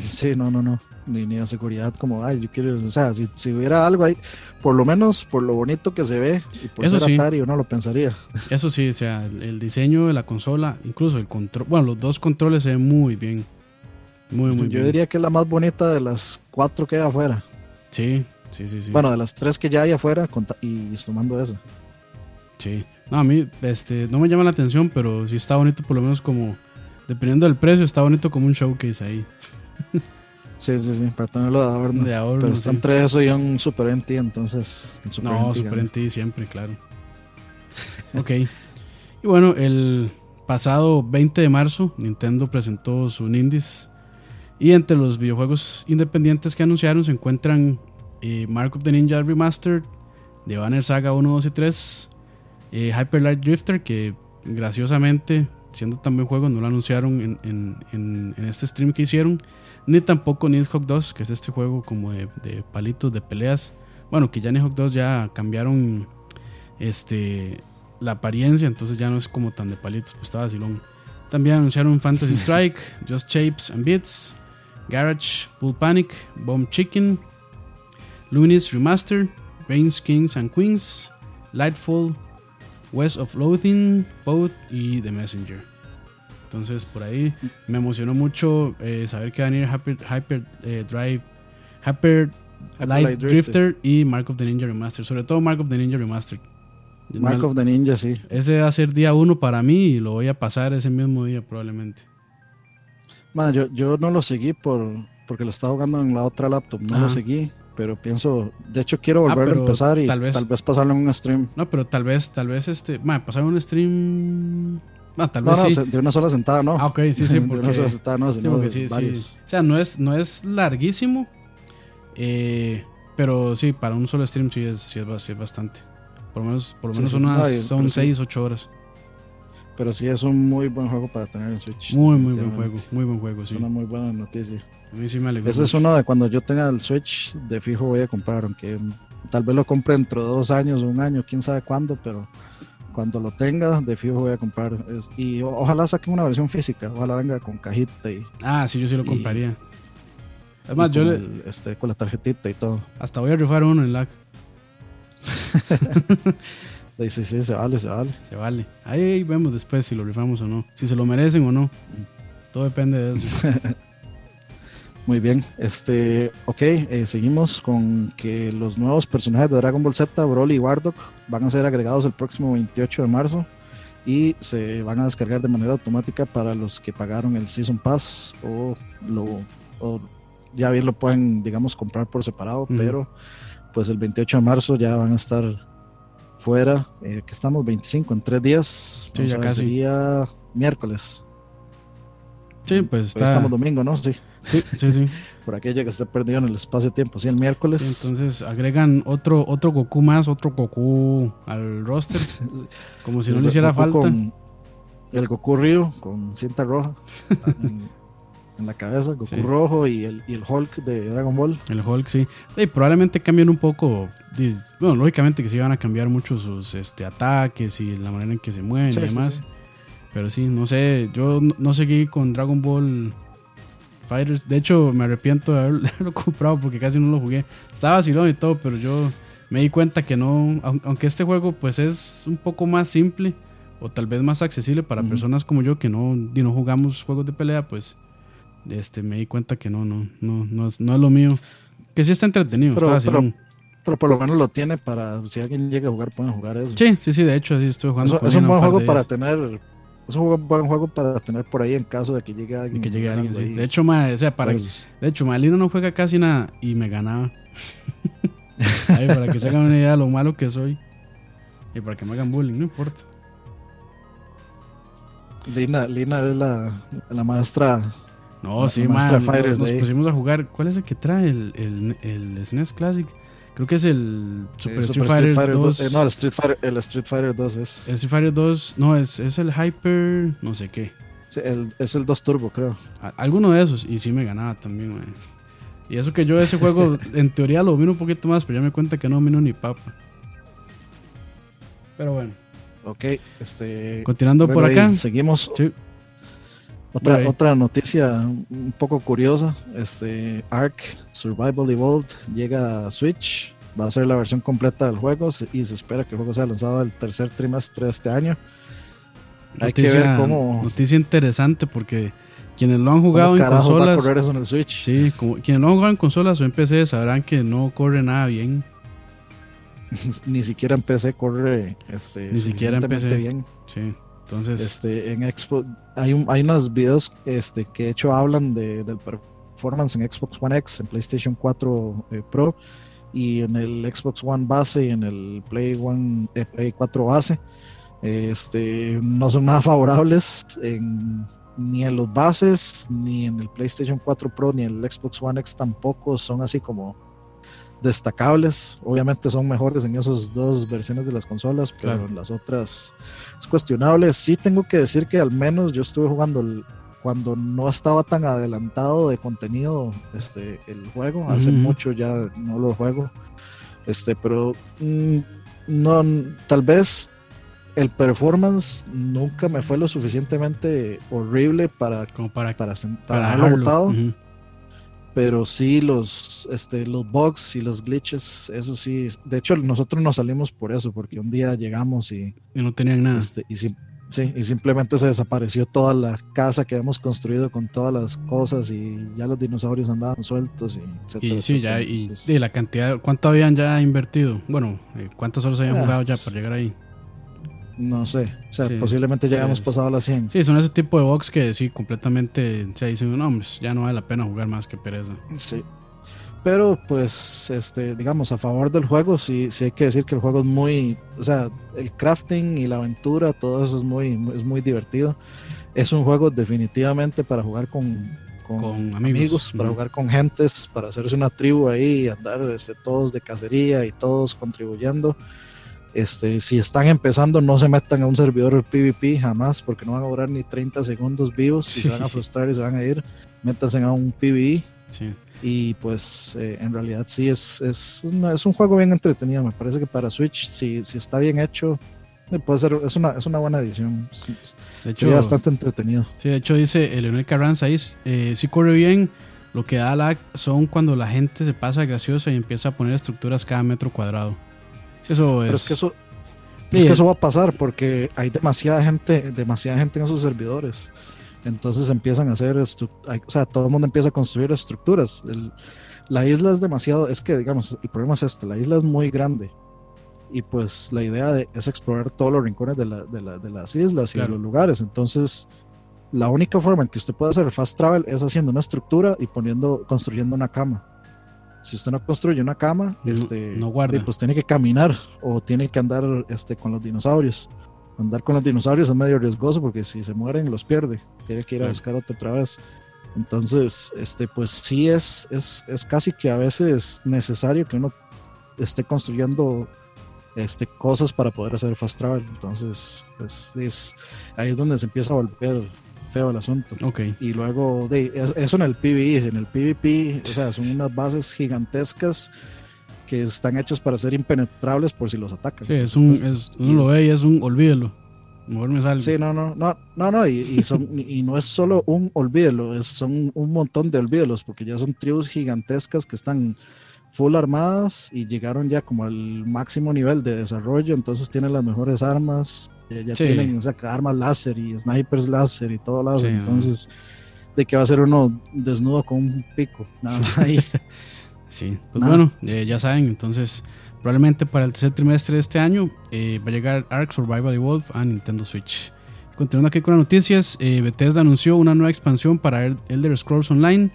Sí, no, no, no. Ni, ni de seguridad como, ay, yo quiero, o sea, si, si hubiera algo ahí, por lo menos por lo bonito que se ve y por Eso ser sí. Atari uno lo pensaría. Eso sí, o sea, el, el diseño de la consola, incluso el control, bueno, los dos controles se ven muy bien. Muy, muy yo bien. diría que es la más bonita de las cuatro que hay afuera. Sí, sí, sí, sí. Bueno, de las tres que ya hay afuera y sumando esa. Sí. No, a mí este, no me llama la atención, pero sí está bonito, por lo menos como, dependiendo del precio, está bonito como un showcase ahí. Sí, sí, sí, para tenerlo de adorno. De ahorro, Pero sí. está entre eso y un Super NT, entonces Super No, NT Super. NT siempre, claro. Ok. Y bueno, el pasado 20 de marzo, Nintendo presentó su Indies. Y entre los videojuegos independientes que anunciaron se encuentran eh, Mark of the Ninja Remastered, The Banner Saga 1, 2 y 3, eh, Hyper Light Drifter, que graciosamente, siendo tan buen juego, no lo anunciaron en, en- en- en este stream que hicieron, ni tampoco Nidhogg 2, que es este juego como de, de palitos de peleas. Bueno, que ya Nidhogg 2 ya cambiaron este, la apariencia, entonces ya no es como tan de palitos, pues estaba vacilón. También anunciaron Fantasy Strike, Just Shapes and Beats, Garage, Bull Panic, Bomb Chicken, Lunis Remaster, Reigns Kings and Queens, Lightfall, West of Loathing, Boat y The Messenger. Entonces por ahí me emocionó mucho eh, saber que van a ir Hyper, Hyper eh, Drive, Hyper Hyper Light Light Drifter y Mark of the Ninja Remastered. Sobre todo Mark of the Ninja Remastered. Mark of the Ninja, sí. Ese va a ser día uno para mí y lo voy a pasar ese mismo día probablemente. Man, yo, yo no lo seguí por, porque lo estaba jugando en la otra laptop, no lo seguí, pero pienso, de hecho quiero Ah, volver a empezar y tal tal vez- vez, pasarlo en un stream. No, pero tal vez, tal vez este. Ma, pasar un stream. Ah, tal vez no, sí. se- de una sola sentada, no. Ah, ok, sí, sí, de porque- una sola sentada, no, Sí, porque de sí, sí. O sea, no es, no es larguísimo. eh, pero sí, para un solo stream sí es, sí es, ba- sí es bastante. Por lo menos, por lo menos unas, son pero sí. 6, 8 horas. Pero sí es un muy buen juego para tener en Switch. Muy, muy buen juego. Muy buen juego, Es sí. una muy buena noticia. A mí sí me alegró. Ese es uno de cuando yo tenga el Switch, de fijo voy a comprar, aunque tal vez lo compre dentro de dos años o un año, quién sabe cuándo, pero cuando lo tenga, de fijo voy a comprar. Es- y o- ojalá saquen una versión física, ojalá venga con cajita y, Ah, sí, yo sí lo y- compraría. Además, yo le- el- este, con la tarjetita y todo. hasta voy a rifar uno en lag. Y sí, sí, se vale, se vale. Se vale. Ahí vemos después si lo rifamos o no. Si se lo merecen o no. Todo depende de eso. Muy bien, este, ok, eh, seguimos con que los nuevos personajes de Dragon Ball Z, Broly y Bardock, van a ser agregados el próximo 28 de marzo y se van a descargar de manera automática para los que pagaron el Season Pass o, lo, o ya bien lo pueden, digamos, comprar por separado, pero pues el 28 de marzo ya van a estar fuera, eh, que estamos 25 en tres días, Sí, ya casi. sería miércoles, Sí, pues Hoy está. estamos domingo, ¿no? Sí. Sí, sí, sí. Por aquella que esté perdido en el espacio-tiempo. Sí, el miércoles. Sí, entonces agregan otro, otro Goku más, otro Goku al roster. como si no le hiciera Goku falta. con el Goku Ryu con cinta roja en, en la cabeza, Goku Sí. rojo y el, y el Hulk de Dragon Ball. El Hulk, sí. Y probablemente cambien un poco. Bueno, lógicamente que sí van a cambiar mucho sus este, ataques y la manera en que se mueven Sí, y demás. Pero sí, no sé. Yo no, no seguí con Dragon Ball Fighters. De hecho, me arrepiento de haberlo, comprado porque casi no lo jugué. Estaba vacilón y todo, pero yo me di cuenta que no. aun- Aunque este juego, pues es un poco más simple o tal vez más accesible para Ujú. personas como yo que no, no jugamos juegos de pelea, pues este me di cuenta que no, no, no, no, es, no es lo mío. Que sí está entretenido, Pero- está vacilón. Pero por lo menos lo tiene para si alguien llega a jugar, pueden jugar eso. Sí, sí, sí, de hecho, así estoy jugando. Es, con es un buen juego para tener. Es un buen- juego para tener por ahí en caso de que llegue alguien. que llegue alguien, jugando sí. ahí. De hecho, ma, o sea, para, Pues, de hecho, Malino no juega casi nada y me ganaba. Ay, para que se hagan una idea de lo malo que soy. Y para que me hagan bullying, no importa. Lina, Lina es la, la maestra. No, La- sí, la ma, maestra nos, fighters pusimos a jugar. ¿Cuál es el que trae el, el, el SNES Classic? Creo que es el Super eh, Street Super Fighter 2. Eh, no, el Street Fighter, el Street Fighter 2 es. El Street Fighter 2, no, es, es el Hyper, no sé qué. sí, el- es el 2 Turbo, creo. A- alguno de esos, y sí me ganaba también, man. Y eso que yo ese juego, en teoría lo domino un poquito más, pero ya me cuenta que no domino ni papa. Pero bueno, Ok, este. continuando bueno, por acá. Seguimos. Sí, Otra, otra noticia un poco curiosa, este Ark Survival Evolved llega a Switch, va a ser la versión completa del juego y se espera que el juego sea lanzado el tercer trimestre de este año. Hay que ver cómo, noticia interesante porque quienes lo han jugado en carajos va a consolas, correr eso en el Switch. sí, como, quienes lo han jugado en consolas o en PC sabrán que no corre nada bien. Ni siquiera en PC corre este, Ni siquiera en PC. bien. Sí, entonces, Este, en Xbox hay, un, hay unos videos este, que de hecho hablan de, del performance en Xbox One X, en PlayStation 4 eh, Pro y en el Xbox One base y en el Play One eh, Play 4 base. Este, no son nada favorables en- ni en los bases, ni en el PlayStation 4 Pro, ni en el Xbox One X tampoco son así como destacables. Obviamente son mejores en esas dos versiones de las consolas, pero Claro. en las otras es cuestionable. Sí tengo que decir que al menos yo estuve jugando el- cuando no estaba tan adelantado de contenido este, el juego. Hace mucho ya no lo juego. Este, pero mm, no, tal vez el performance nunca me fue lo suficientemente horrible para, como para, para, para para dejarlo. botado Ujú. Pero sí los este los bugs y los glitches eso sí de hecho nosotros nos salimos por eso porque un día llegamos y Y no tenían nada. este, y, sí, y simplemente se desapareció toda la casa que habíamos construido con todas las cosas y ya los dinosaurios andaban sueltos y etcétera, Y sí, ya, y la cantidad, ¿cuánto habían ya invertido? Bueno, eh, ¿cuántas horas habían Ah, jugado ya para llegar ahí? No sé o sea Sí, posiblemente ya sí, hemos pasado las 100 Sí, son ese tipo de box que sí, completamente se dicen, no, ya no vale la pena jugar más que pereza. Sí. Pero pues, este, digamos, a favor del juego, sí, sí hay que decir que el juego es muy, o sea, el crafting y la aventura, todo eso es muy, muy- es muy divertido. Es un juego definitivamente para jugar con, con, Con amigos, amigos, para jugar con gentes, para hacerse una tribu ahí andar este, todos de cacería y todos contribuyendo. Este, si están empezando, no se metan a un servidor PvP jamás, porque no van a durar ni 30 segundos vivos y se van a frustrar y se van a ir. Métanse a un PvE Sí. y pues eh, en realidad sí es, es, una- es un juego bien entretenido. Me parece que para Switch, si, si está bien hecho, eh, puede ser, es una, es una buena edición. Sí, es- De hecho, Sería bastante entretenido. sí, de hecho dice Leonel Carranza, ahí, eh, sí corre bien, lo que da lag son cuando la gente se pasa graciosa y empieza a poner estructuras cada metro cuadrado. Sí, eso Pero es, es que eso, Sí, es que es- eso va a pasar porque hay demasiada gente, demasiada gente en esos servidores. Entonces empiezan a hacer, o sea, todo el mundo empieza a construir estructuras. El- la isla es demasiado, es que digamos, el problema es este, la isla es muy grande. Y pues la idea de- es explorar todos los rincones de, la- de la- de las islas y de los lugares. Entonces, la única forma en que usted puede hacer fast travel es haciendo una estructura y poniendo, construyendo una cama. Si usted no construye una cama, No- este, no guarda. pues tiene que caminar o tiene que andar este, con los dinosaurios. Andar con los dinosaurios es medio riesgoso porque si se mueren los pierde. Tiene que ir a buscar otro otra vez. Entonces, este, pues sí es, es, es casi que a veces necesario que uno esté construyendo este, cosas para poder hacer fast travel. Entonces, pues es, ahí es donde se empieza a volver feo el asunto. Ok. Y luego, de, es- eso en el PvE, en el PvP, o sea, son unas bases gigantescas que están hechas para ser impenetrables por si los atacan. Sí, es un, es, uno lo ve y es un olvídelo. Mejor me salgo. Sí, no, no, no, no, no, y, y son, y no es solo un olvídelo, es, son un montón de olvídelos, porque ya son tribus gigantescas que están full armadas y llegaron ya como al máximo nivel de desarrollo, entonces tienen las mejores armas, eh, ya Sí. tienen o sea, armas láser y snipers láser y todo láser, Sí, entonces de que va a ser uno desnudo con un pico, nada más ahí. Sí, pues Nada. bueno, eh, ya saben, entonces probablemente para el tercer trimestre de este año eh, va a llegar Ark Survival Evolved a Nintendo Switch. Continuando aquí con las noticias, eh, Bethesda anunció una nueva expansión para El- Elder Scrolls Online.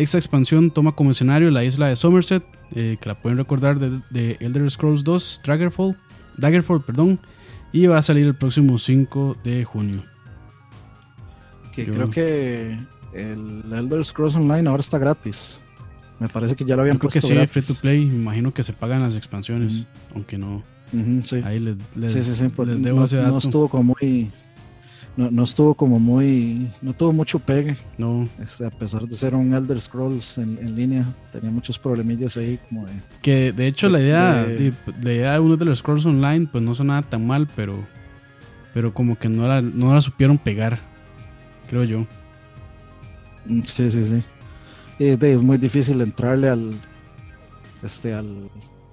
Esta expansión toma como escenario la isla de Somerset, eh, que la pueden recordar de, de Elder Scrolls 2, Daggerfall, Daggerfall, perdón, y va a salir el próximo 5 de junio. que Yo- creo que el Elder Scrolls Online ahora está gratis. Me parece que ya lo habían creo que puesto sí, gratis. free to play, me imagino que se pagan las expansiones, aunque no, sí. ahí les, les, sí, sí, sí, pues, les debo no, ese no dato. estuvo como muy no, no estuvo como muy no tuvo mucho pegue. No, este, a pesar de ser un Elder Scrolls en, en línea tenía muchos problemillas ahí como de Que de hecho la De- idea de- la idea de uno de los scrolls online pues no sonaba tan mal, pero pero como que no la, no la supieron pegar, creo yo. Mm, sí sí sí. Y de- es muy difícil entrarle al este al,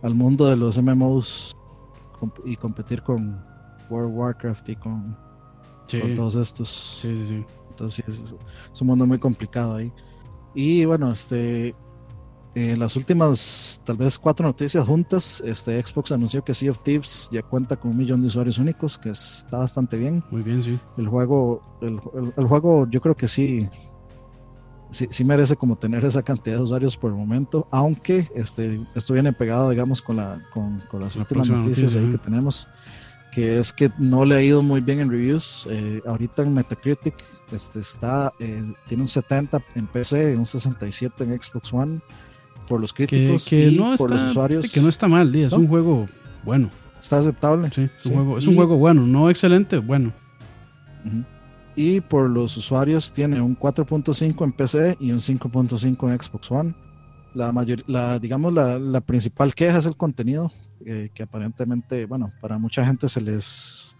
al mundo de los MMOs y competir con World of Warcraft y con, Sí, con todos estos sí, sí, sí. Entonces es, es un mundo muy complicado ahí. Y bueno, este, en las últimas tal vez cuatro noticias juntas, este Xbox anunció que Sea of Thieves ya cuenta con un millón de usuarios únicos, que está bastante bien. Muy bien, sí. El juego, el, el- el juego yo creo que sí, sí, sí merece como tener esa cantidad de usuarios por el momento, aunque este, esto viene pegado, digamos, con, la, con, con las La últimas noticias noticia, ahí que tenemos, que es que no le ha ido muy bien en reviews. Eh, ahorita en Metacritic este, está, eh, tiene un 70 en PC, un 67 en Xbox One por los Que, críticos que y no por los está usuarios. que no está mal, es ¿No? un juego bueno, Está aceptable. sí, es un Sí, juego, es y- un juego bueno, no excelente, bueno. Y por los usuarios tiene un 4.5 en PC y un 5.5 en Xbox One. La mayor, la, digamos, la, la principal queja es el contenido, eh, que aparentemente, bueno, para mucha gente se les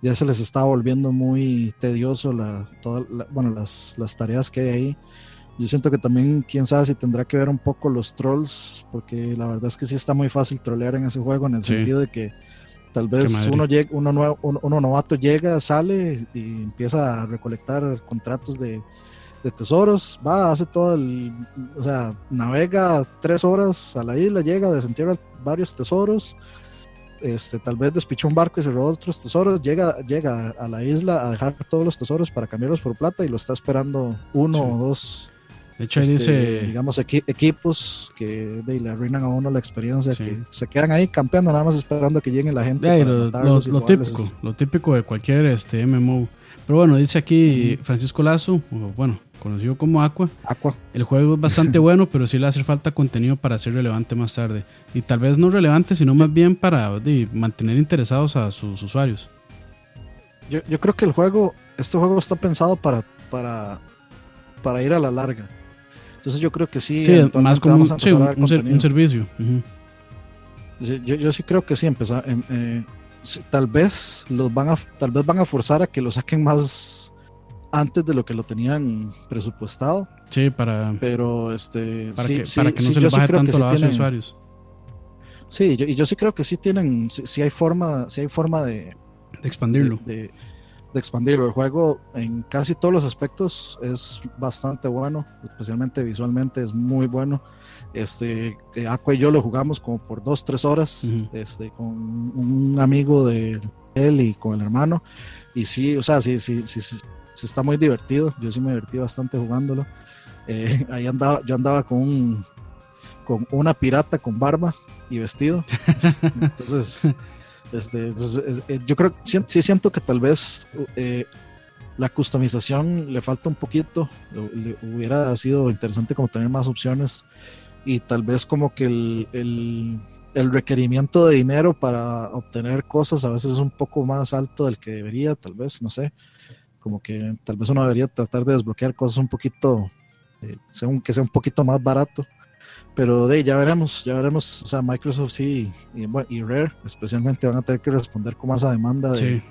ya se les está volviendo muy tedioso la, toda la- bueno, las, las tareas que hay ahí. Yo siento que también, quién sabe si tendrá que ver un poco los trolls, porque la verdad es que sí está muy fácil trolear en ese juego, en el Sí. sentido de que tal vez uno, llega, uno, nuevo, uno, uno novato llega, sale y empieza a recolectar contratos de, de tesoros, va, hace todo el, o sea, navega tres horas a la isla, llega, desentierra varios tesoros, este, tal vez despichó un barco y se robó otros tesoros, llega, llega a la isla a dejar todos los tesoros para cambiarlos por plata y lo está esperando uno Sí. o dos De hecho, ahí este, dice, digamos, equi- equipos que de, le arruinan a uno la experiencia, Sí. que se quedan ahí campeando nada más esperando que llegue la gente. ahí, lo, típico, lo típico de cualquier este MMO. Pero bueno, dice aquí. Francisco Lazo, bueno, conocido como Aqua, Aqua. El juego es bastante bueno, pero sí le hace falta contenido para ser relevante más tarde. Y tal vez no relevante, sino más bien para mantener interesados a sus usuarios. Yo, yo creo que el juego, este juego está pensado para, para, para ir a la larga. Entonces yo creo que sí. Más como un, sí, servicio. Yo, yo sí creo que sí, empezar, em, eh, tal vez los van a, tal vez van a forzar a que lo saquen más antes de lo que lo tenían presupuestado, Sí, para, pero este, para, sí, que, sí, para que no sí, se les baje tanto la base de usuarios. Sí, yo- y yo sí creo que sí tienen, sí, hay forma, sí hay forma de, De expandirlo. de, de- de expandirlo. El juego en casi todos los aspectos es bastante bueno, especialmente visualmente es muy bueno. Este, eh, Aqua y yo lo jugamos como por dos, tres horas, este, con un amigo de él y con el hermano. Y sí, o sea, sí, sí, sí, sí, está muy divertido. Yo sí me divertí bastante jugándolo. Eh, ahí andaba, yo andaba con un, con una pirata con barba y vestido. Entonces, este, entonces, es- eh, yo creo, sí, sí siento que tal vez eh, la customización le falta un poquito. hubiera sido interesante como tener más opciones y tal vez como que el, el, el, requerimiento de dinero para obtener cosas a veces es un poco más alto del que debería, tal vez, no sé. Como que tal vez uno debería tratar de desbloquear cosas un poquito, eh, según que sea un poquito más barato. Pero de ya veremos, ya veremos. O sea, Microsoft sí y, y Rare especialmente van a tener que responder con más a demanda de,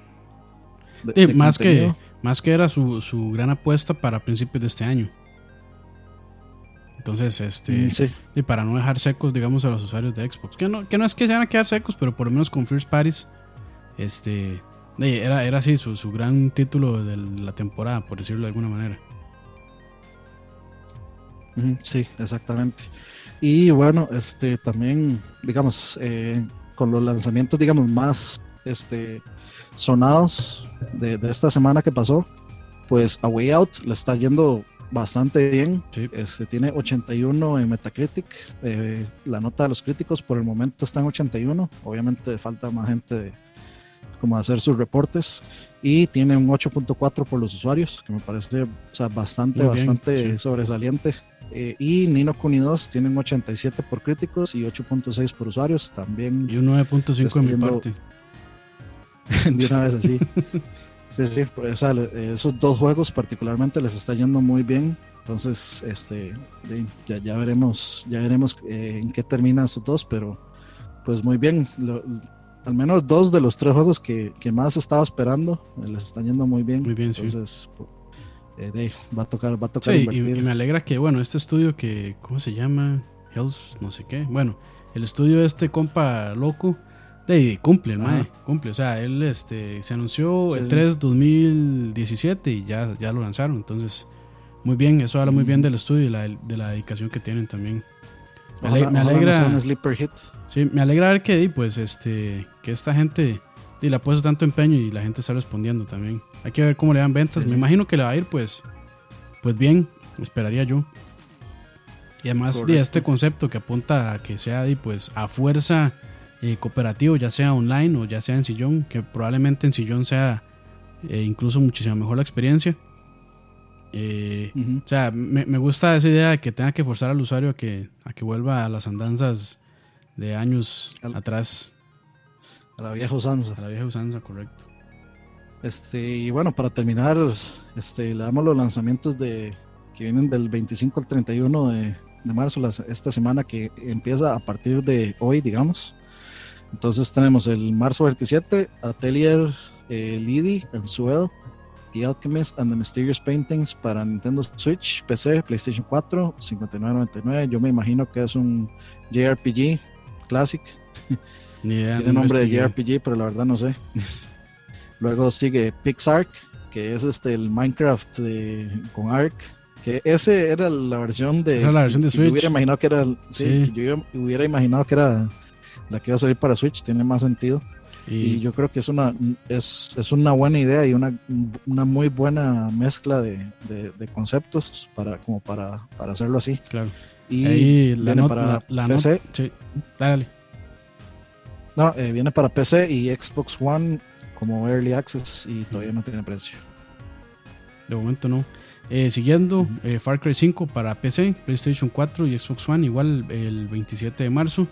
sí. más que más que era su, su gran apuesta para principios de este año. Entonces, este, mm, y para no dejar secos, digamos, a los usuarios de Xbox, que no, que no es que se van a quedar secos, pero por lo menos con First Parties, este, era, era así su, su gran título de la temporada, por decirlo de alguna manera. Sí, exactamente. Y bueno, este también, digamos, eh, con los lanzamientos, digamos, más este, sonados de, de, esta semana que pasó, pues A Way Out le está yendo bastante bien. Este, tiene 81 en Metacritic. Eh, la nota de los críticos por el momento está en 81. Obviamente falta más gente como hacer sus reportes. Y tiene un 8.4 por los usuarios, que me parece o sea, bastante, bastante sobresaliente. Eh, y Nino Kuni 2 tiene un 87 por críticos y 8.6 por usuarios. También. Y un 9.5 en mi parte. de una vez así. Sí, sí, pues, esos dos juegos particularmente les está yendo muy bien. Entonces, este, ya, ya veremos, ya veremos eh, en qué terminan esos dos, pero pues muy bien. Al menos dos de los tres juegos que, que, más estaba esperando eh, les están yendo muy bien. Muy bien, Entonces, eh, va a tocar, va a tocar. y, me alegra que, bueno, este estudio que, ¿cómo se llama? Hells, no sé qué. Bueno, el estudio de este compa loco de, cumple, cumple. O sea, él este, se anunció el 3 2017 y ya, ya lo lanzaron. Entonces, muy bien, eso habla muy bien mm. del estudio y la, de la dedicación que tienen también. Me, alegra. Sí, me alegra ver que, pues, este, que esta gente y le ha puesto tanto empeño y la gente está respondiendo también. Hay que ver cómo le dan ventas. Me imagino que le va a ir, pues, pues bien, esperaría yo. Y además de este concepto que apunta a que sea, pues, a fuerza eh, cooperativo, ya sea online o ya sea en sillón, que probablemente en sillón sea eh, incluso muchísimo mejor la experiencia. Eh, o sea, me, gusta esa idea de que tenga que forzar al usuario a que, a que vuelva a las andanzas de años atrás. A la vieja usanza. A la vieja usanza, correcto. Este, y bueno, para terminar, este, le damos los lanzamientos de que vienen del 25 al 31 de, de marzo, esta semana que empieza a partir de hoy, digamos. Entonces tenemos el marzo 27, Atelier eh, Lidi en Suel, The Alchemist and the Mysterious Paintings para Nintendo Switch, PC, PlayStation 4, 59.99. Yo me imagino que es un JRPG Classic. Tiene nombre de JRPG, pero la verdad no sé. Luego sigue Pixark, que es este el Minecraft con Ark. Que ese era la versión de. Esa la versión de Switch. Yo hubiera imaginado que era. Sí, yo hubiera imaginado que era la que va a salir para Switch tiene más sentido. Y, yo creo que es una, es, es, una buena idea y una, una muy buena mezcla de, de, conceptos para, como para, para, hacerlo así. Claro. Y viene para PC. sí, dale. No, eh, viene para PC y Xbox One como Early Access y todavía no tiene precio. De momento no. Eh, siguiendo, eh, Far Cry 5 para PC, PlayStation 4 y Xbox One, igual el 27 de marzo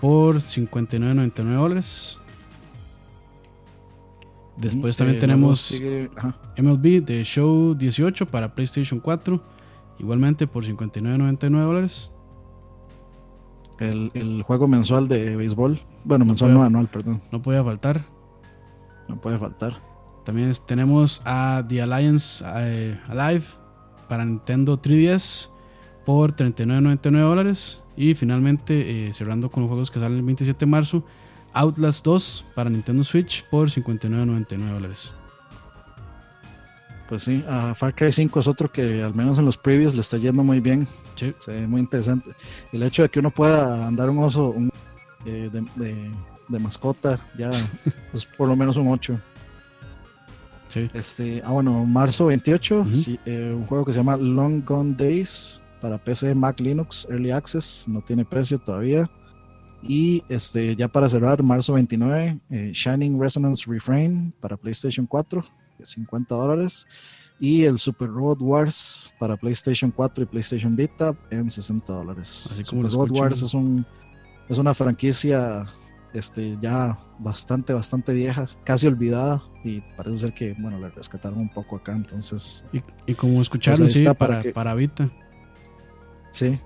por 59.99 dólares. Después también tenemos MLB de Show 18 para PlayStation 4, igualmente por 59.99 dólares. El, juego mensual de béisbol, bueno, mensual no anual, perdón. No puede faltar. No puede faltar. También tenemos a The Alliance eh, Alive para Nintendo 3DS por 39.99 dólares. Y finalmente, eh, cerrando con los juegos que salen el 27 de marzo, Outlast 2 para Nintendo Switch por 59.99 dólares. Pues sí, a Far Cry 5 es otro que al menos en los previews le está yendo muy bien. Sí. muy interesante. El hecho de que uno pueda andar un oso eh, de, mascota, ya es por lo menos un 8. Sí. Este, ah, bueno, marzo 28, eh, un juego que se llama Long Gone Days para PC, Mac, Linux, Early Access, no tiene precio todavía. Y este, ya para cerrar, marzo 29, eh, Shining Resonance Refrain para PlayStation 4, 50 dólares. Y el Super Road Wars para PlayStation 4 y PlayStation Vita en 60 dólares. Así como Super escuchan. Wars es, un, es una franquicia este, ya bastante, bastante vieja, casi olvidada. Y parece ser que, bueno, la rescataron un poco acá. Entonces, Y, y como escucharon, Pues sí, está, para, para para, Vita. sí.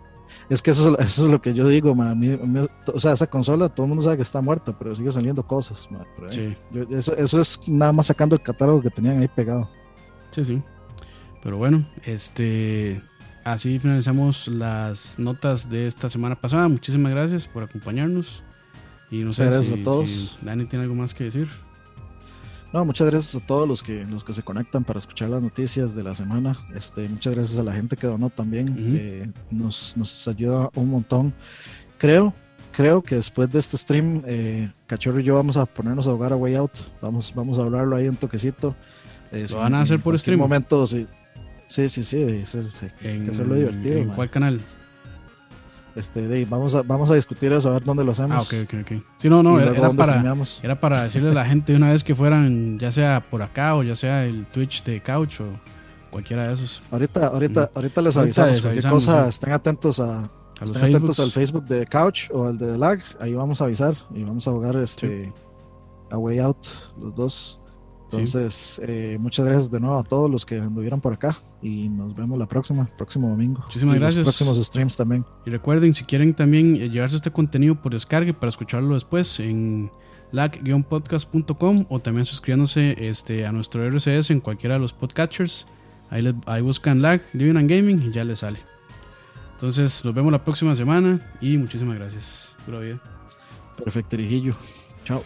Es que eso, es- eso es lo que yo digo, ma. A mí- a mí- o sea, esa consola todo el mundo sabe que está muerta, pero sigue saliendo cosas. ma, por ahí. Sí, Yo- eso, eso es nada más sacando el catálogo que tenían ahí pegado. sí, sí. Pero bueno, este. Así finalizamos las notas de esta semana pasada. Muchísimas gracias por acompañarnos. Y no sé Gracias si, a todos. si Dani tiene algo más que decir. No, muchas gracias a todos los que, los que se conectan para escuchar las noticias de la semana. Este, muchas gracias a la gente que donó también. Eh, nos, nos ayuda un montón. Creo, creo que después de este stream, eh, Cachorro y yo vamos a ponernos a jugar a Way Out. Vamos, vamos a hablarlo ahí un toquecito. Eh, ¿Lo van a en hacer por stream? momento, sí. Sí, sí, sí, es- es- hay que En, hacerlo divertido. ¿en man. cuál canal? Este, de vamos, a, vamos a discutir eso, a ver dónde lo hacemos. Ah, ok, ok, ok. Sí, no, no, era, era para, era para decirle a la gente una vez que fueran, ya sea por acá o ya sea el Twitch de Couch o cualquiera de esos. Ahorita, ahorita, ahorita les Ahorita avisamos. les cualquier avisamos, cosa, sí. estén atentos a, Estén atentos al Facebook de Couch o al de The Lag, ahí vamos a avisar y vamos a jugar este a Way Out, los dos. Entonces, eh, muchas gracias de nuevo a todos los que anduvieron por acá y nos vemos la próxima, próximo domingo. Muchísimas Y los gracias. próximos streams también. Y recuerden, si quieren también eh, llevarse este contenido por descargue para escucharlo después en lag-podcast.com o también suscribiéndose este, a nuestro RCS en cualquiera de los podcatchers. Ahí, les- ahí buscan lag, living and gaming y ya les sale. Entonces, nos vemos la próxima semana y muchísimas gracias. Pura vida. Perfecto, Erijillo. Chao.